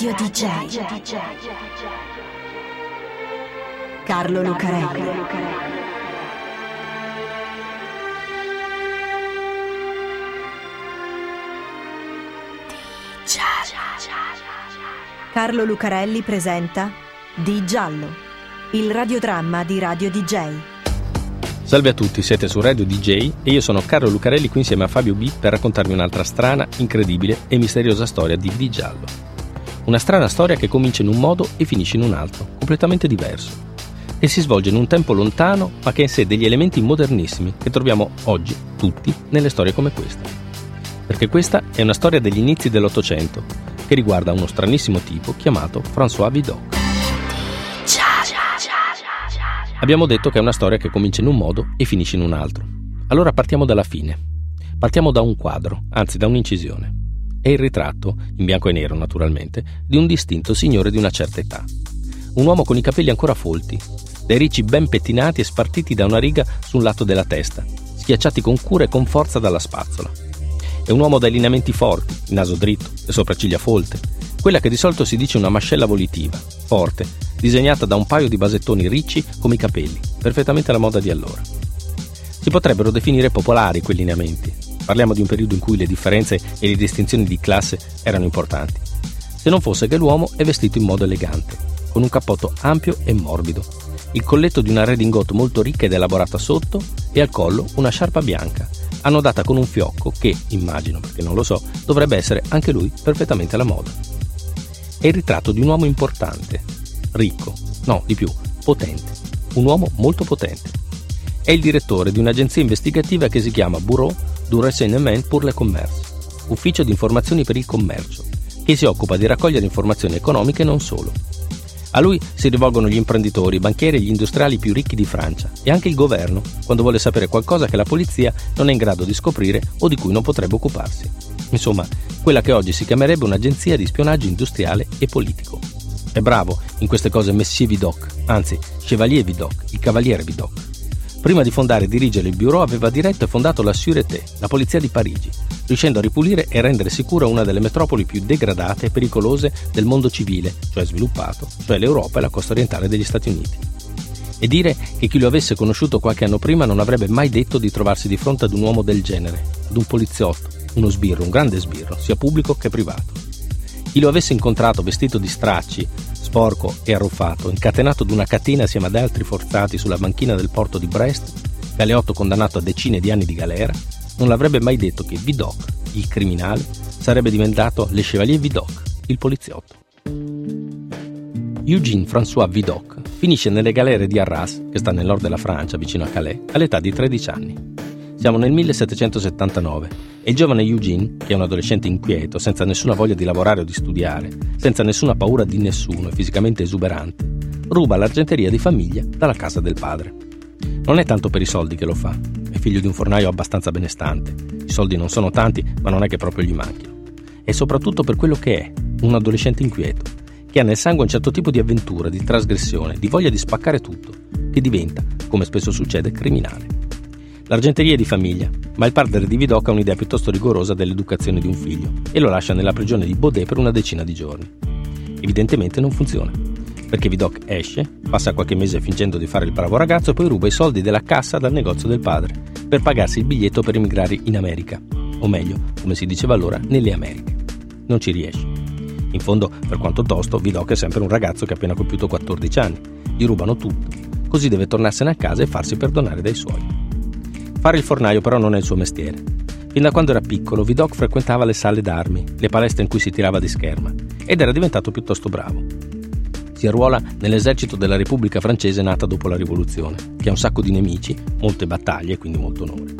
Radio DJ. Carlo Lucarelli. Carlo Lucarelli presenta Di Giallo, il radiodramma di Radio DJ. Salve a tutti, siete su Radio DJ e io sono Carlo Lucarelli qui insieme a Fabio B per raccontarvi un'altra strana, incredibile e misteriosa storia di Di Giallo. Una strana storia che comincia in un modo e finisce in un altro, completamente diverso, e si svolge in un tempo lontano ma che ha in sé degli elementi modernissimi che troviamo oggi, tutti, nelle storie come questa. Perché questa è una storia degli inizi dell'Ottocento che riguarda uno stranissimo tipo chiamato François Vidocq. Abbiamo detto che è una storia che comincia in un modo e finisce in un altro. Allora partiamo dalla fine. Partiamo da un quadro, anzi da un'incisione. È il ritratto, in bianco e nero naturalmente, di un distinto signore di una certa età. Un uomo con i capelli ancora folti, dai ricci ben pettinati e spartiti da una riga sul lato della testa, schiacciati con cura e con forza dalla spazzola. È un uomo dai lineamenti forti, naso dritto, le sopracciglia folte, quella che di solito si dice una mascella volitiva, forte, disegnata da un paio di basettoni ricci come i capelli, perfettamente alla moda di allora. Si potrebbero definire popolari quei lineamenti. Parliamo di un periodo in cui le differenze e le distinzioni di classe erano importanti. Se non fosse che l'uomo è vestito in modo elegante, con un cappotto ampio e morbido, il colletto di una redingote molto ricca ed elaborata sotto e al collo una sciarpa bianca, annodata con un fiocco che, immagino perché non lo so, dovrebbe essere anche lui perfettamente alla moda. È il ritratto di un uomo importante, ricco, no, di più, potente, un uomo molto potente. È il direttore di un'agenzia investigativa che si chiama Bureau du Renseignement pour le Commerce, ufficio di informazioni per il commercio, che si occupa di raccogliere informazioni economiche e non solo. A lui si rivolgono gli imprenditori, i banchieri e gli industriali più ricchi di Francia e anche il governo quando vuole sapere qualcosa che la polizia non è in grado di scoprire o di cui non potrebbe occuparsi. Insomma, quella che oggi si chiamerebbe un'agenzia di spionaggio industriale e politico. È bravo in queste cose Messier Vidocq, anzi Chevalier Vidocq, il cavaliere Vidocq. Prima di fondare e dirigere il bureau aveva diretto e fondato la Sûreté, la polizia di Parigi, riuscendo a ripulire e rendere sicura una delle metropoli più degradate e pericolose del mondo civile, cioè sviluppato, cioè l'Europa e la costa orientale degli Stati Uniti. E dire che chi lo avesse conosciuto qualche anno prima non avrebbe mai detto di trovarsi di fronte ad un uomo del genere, ad un poliziotto, uno sbirro, un grande sbirro, sia pubblico che privato. Chi lo avesse incontrato vestito di stracci, sporco e arruffato, incatenato ad una catena assieme ad altri forzati sulla banchina del porto di Brest, galeotto condannato a decine di anni di galera, non l'avrebbe mai detto che Vidocq, il criminale, sarebbe diventato Le Chevalier Vidocq, il poliziotto. Eugene François Vidocq finisce nelle galere di Arras, che sta nel nord della Francia, vicino a Calais, all'età di 13 anni. Siamo nel 1779 e il giovane Eugene, che è un adolescente inquieto, senza nessuna voglia di lavorare o di studiare, senza nessuna paura di nessuno e fisicamente esuberante, ruba l'argenteria di famiglia dalla casa del padre. Non è tanto per i soldi che lo fa, è figlio di un fornaio abbastanza benestante. I soldi non sono tanti, ma non è che proprio gli manchino. E soprattutto per quello che è, un adolescente inquieto, che ha nel sangue un certo tipo di avventura, di trasgressione, di voglia di spaccare tutto, che diventa, come spesso succede, criminale. L'argenteria è di famiglia, ma il padre di Vidocq ha un'idea piuttosto rigorosa dell'educazione di un figlio e lo lascia nella prigione di Baudet per una decina di giorni. Evidentemente non funziona, perché Vidocq esce, passa qualche mese fingendo di fare il bravo ragazzo e poi ruba i soldi della cassa dal negozio del padre per pagarsi il biglietto per emigrare in America, o meglio, come si diceva allora, nelle Americhe. Non ci riesce. In fondo, per quanto tosto, Vidocq è sempre un ragazzo che ha appena compiuto 14 anni. Gli rubano tutto, così deve tornarsene a casa e farsi perdonare dai suoi. Fare il fornaio però non è il suo mestiere. Fin da quando era piccolo, Vidocq frequentava le sale d'armi, le palestre in cui si tirava di scherma, ed era diventato piuttosto bravo. Si arruola nell'esercito della Repubblica francese nata dopo la rivoluzione, che ha un sacco di nemici, molte battaglie e quindi molto onore.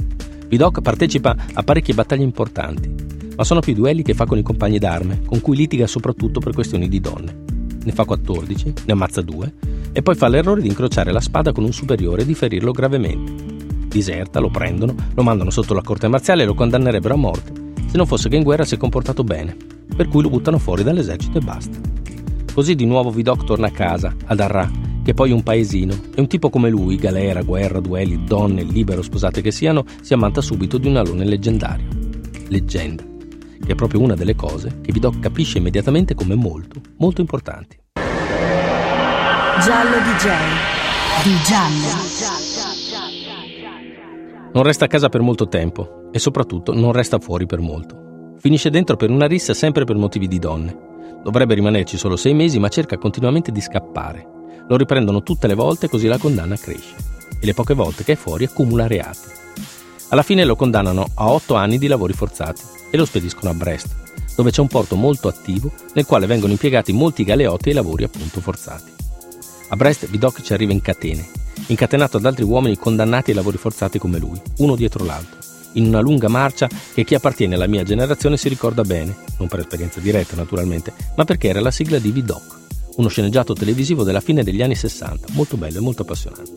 Vidocq partecipa a parecchie battaglie importanti, ma sono più duelli che fa con i compagni d'arme, con cui litiga soprattutto per questioni di donne. Ne fa 14, ne ammazza due, e poi fa l'errore di incrociare la spada con un superiore e di ferirlo gravemente diserta, lo prendono, lo mandano sotto la corte marziale e lo condannerebbero a morte, se non fosse che in guerra si è comportato bene, per cui lo buttano fuori dall'esercito e basta. Così di nuovo Vidocq torna a casa, ad Arras, che è poi un paesino, e un tipo come lui, galera, guerra, duelli, donne, libero, sposate che siano, si ammanta subito di un alone leggendario. Leggenda. che è proprio una delle cose che Vidocq capisce immediatamente come molto, molto importanti. Giallo DJ. Di Giallo. Non resta a casa per molto tempo e soprattutto non resta fuori per molto. Finisce dentro per una rissa sempre per motivi di donne. Dovrebbe rimanerci solo sei mesi ma cerca continuamente di scappare. Lo riprendono tutte le volte così la condanna cresce. E le poche volte che è fuori accumula reati. Alla fine lo condannano a otto anni di lavori forzati e lo spediscono a Brest, dove c'è un porto molto attivo nel quale vengono impiegati molti galeotti e lavori appunto forzati. A Brest Vidocq ci arriva in catene, incatenato ad altri uomini condannati ai lavori forzati come lui, uno dietro l'altro, in una lunga marcia che chi appartiene alla mia generazione si ricorda bene, non per esperienza diretta naturalmente, ma perché era la sigla di Vidocq, uno sceneggiato televisivo della fine degli anni 60, molto bello e molto appassionante.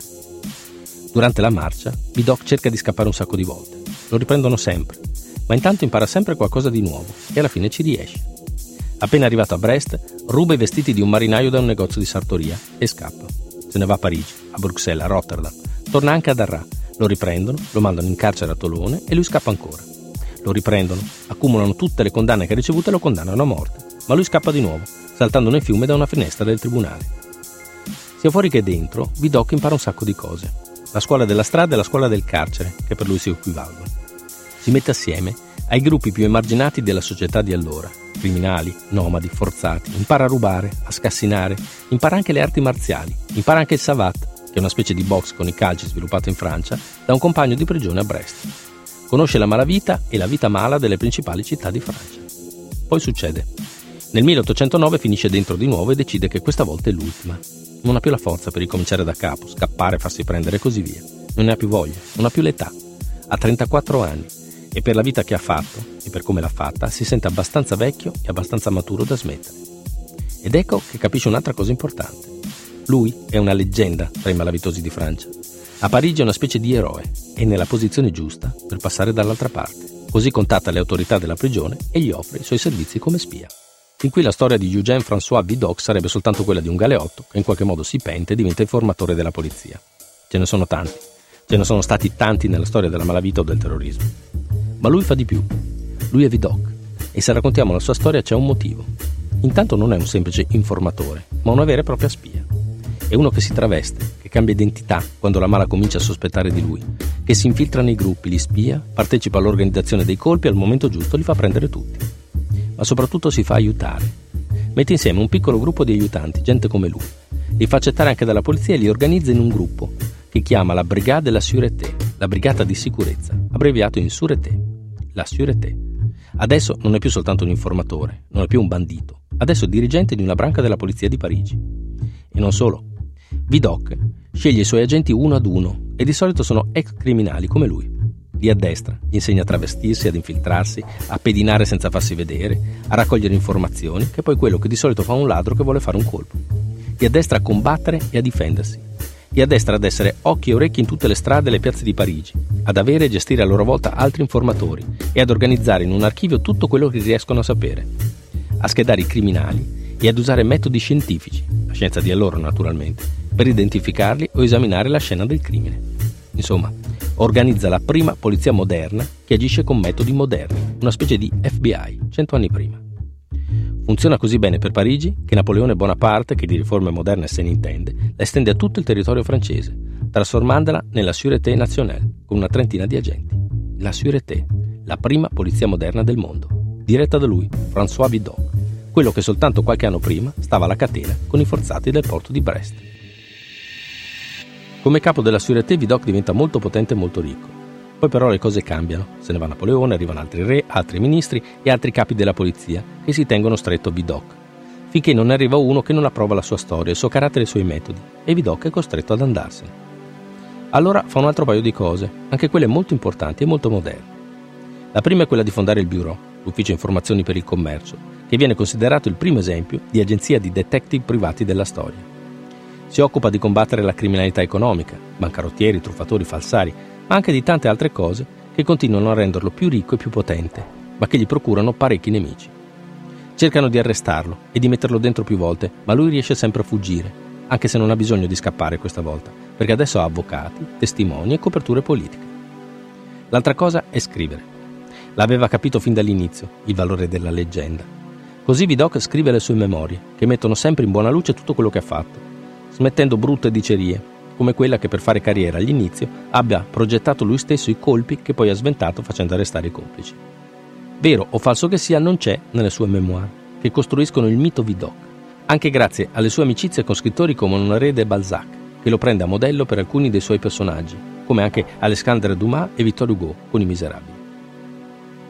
Durante la marcia, Vidocq cerca di scappare un sacco di volte. Lo riprendono sempre, ma intanto impara sempre qualcosa di nuovo e alla fine ci riesce. Appena arrivato a Brest, ruba i vestiti di un marinaio da un negozio di sartoria e scappa. Se ne va a Parigi, a Bruxelles, a Rotterdam. Torna anche ad Arras. Lo riprendono, lo mandano in carcere a Tolone e lui scappa ancora. Lo riprendono, accumulano tutte le condanne che ha ricevuto e lo condannano a morte. Ma lui scappa di nuovo, saltando nel fiume da una finestra del tribunale. Sia fuori che dentro, Vidocq impara un sacco di cose la scuola della strada e la scuola del carcere, che per lui si equivalgono. Si mette assieme ai gruppi più emarginati della società di allora, criminali, nomadi, forzati, impara a rubare, a scassinare, impara anche le arti marziali, impara anche il savat, che è una specie di box con i calci sviluppato in Francia da un compagno di prigione a Brest. Conosce la malavita e la vita mala delle principali città di Francia. Poi succede. Nel 1809 finisce dentro di nuovo e decide che questa volta è l'ultima non ha più la forza per ricominciare da capo, scappare, farsi prendere e così via. Non ne ha più voglia, non ha più l'età. Ha 34 anni e per la vita che ha fatto e per come l'ha fatta si sente abbastanza vecchio e abbastanza maturo da smettere. Ed ecco che capisce un'altra cosa importante. Lui è una leggenda tra i malavitosi di Francia. A Parigi è una specie di eroe e nella posizione giusta per passare dall'altra parte. Così contatta le autorità della prigione e gli offre i suoi servizi come spia. Fin qui la storia di Eugène François Vidocq sarebbe soltanto quella di un galeotto che in qualche modo si pente e diventa informatore della polizia. Ce ne sono tanti. Ce ne sono stati tanti nella storia della malavita o del terrorismo. Ma lui fa di più. Lui è Vidocq. E se raccontiamo la sua storia c'è un motivo. Intanto non è un semplice informatore, ma una vera e propria spia. È uno che si traveste, che cambia identità quando la mala comincia a sospettare di lui, che si infiltra nei gruppi, li spia, partecipa all'organizzazione dei colpi e al momento giusto li fa prendere tutti ma soprattutto si fa aiutare. Mette insieme un piccolo gruppo di aiutanti, gente come lui, li fa accettare anche dalla polizia e li organizza in un gruppo che chiama la Brigade de la Sûreté, la Brigata di Sicurezza, abbreviato in Sûreté, la Sûreté. Adesso non è più soltanto un informatore, non è più un bandito, adesso è dirigente di una branca della polizia di Parigi. E non solo. Vidocq sceglie i suoi agenti uno ad uno e di solito sono ex criminali come lui li addestra, gli insegna a travestirsi, ad infiltrarsi, a pedinare senza farsi vedere, a raccogliere informazioni, che è poi quello che di solito fa un ladro che vuole fare un colpo. Li addestra a combattere e a difendersi. Li addestra ad essere occhi e orecchi in tutte le strade e le piazze di Parigi, ad avere e gestire a loro volta altri informatori e ad organizzare in un archivio tutto quello che riescono a sapere, a schedare i criminali e ad usare metodi scientifici, la scienza di allora naturalmente, per identificarli o esaminare la scena del crimine. Insomma, organizza la prima polizia moderna che agisce con metodi moderni, una specie di FBI, cento anni prima. Funziona così bene per Parigi che Napoleone Bonaparte, che di riforme moderne se ne intende, estende a tutto il territorio francese, trasformandola nella Sûreté Nationale, con una trentina di agenti. La Sûreté, la prima polizia moderna del mondo, diretta da lui, François Vidocq, quello che soltanto qualche anno prima stava alla catena con i forzati del porto di Brest. Come capo della Sûreté Vidocq diventa molto potente e molto ricco. Poi però le cose cambiano, se ne va Napoleone, arrivano altri re, altri ministri e altri capi della polizia che si tengono stretto Vidocq, finché non arriva uno che non approva la sua storia, il suo carattere e i suoi metodi, e Vidocq è costretto ad andarsene. Allora fa un altro paio di cose, anche quelle molto importanti e molto moderne. La prima è quella di fondare il Bureau, l'ufficio informazioni per il commercio, che viene considerato il primo esempio di agenzia di detective privati della storia. Si occupa di combattere la criminalità economica, bancarottieri, truffatori, falsari, ma anche di tante altre cose che continuano a renderlo più ricco e più potente, ma che gli procurano parecchi nemici. Cercano di arrestarlo e di metterlo dentro più volte, ma lui riesce sempre a fuggire, anche se non ha bisogno di scappare questa volta, perché adesso ha avvocati, testimoni e coperture politiche. L'altra cosa è scrivere. L'aveva capito fin dall'inizio, il valore della leggenda. Così Vidocq scrive le sue memorie, che mettono sempre in buona luce tutto quello che ha fatto, smettendo brutte dicerie, come quella che per fare carriera all'inizio abbia progettato lui stesso i colpi che poi ha sventato facendo arrestare i complici. Vero o falso che sia, non c'è nelle sue memoir, che costruiscono il mito Vidocq, anche grazie alle sue amicizie con scrittori come Honoré de Balzac, che lo prende a modello per alcuni dei suoi personaggi, come anche Alexandre Dumas e Victor Hugo con I Miserabili.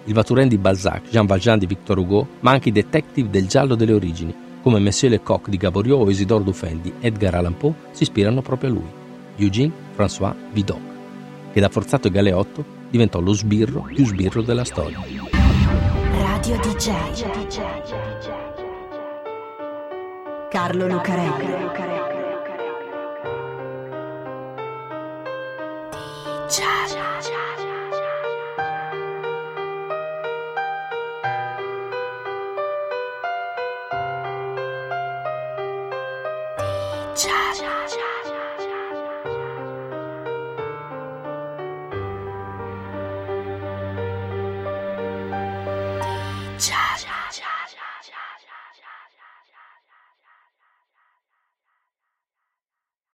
Il Vaturen di Balzac, Jean Valjean di Victor Hugo, ma anche i detective del giallo delle origini, come Monsieur Lecoq di Gaboriau o Isidore Dufresne di Edgar Allan Poe, si ispirano proprio a lui, Eugène François Vidocq, che da forzato e galeotto diventò lo sbirro più sbirro della storia. Radio DJ Carlo Lucarelli. Cha cha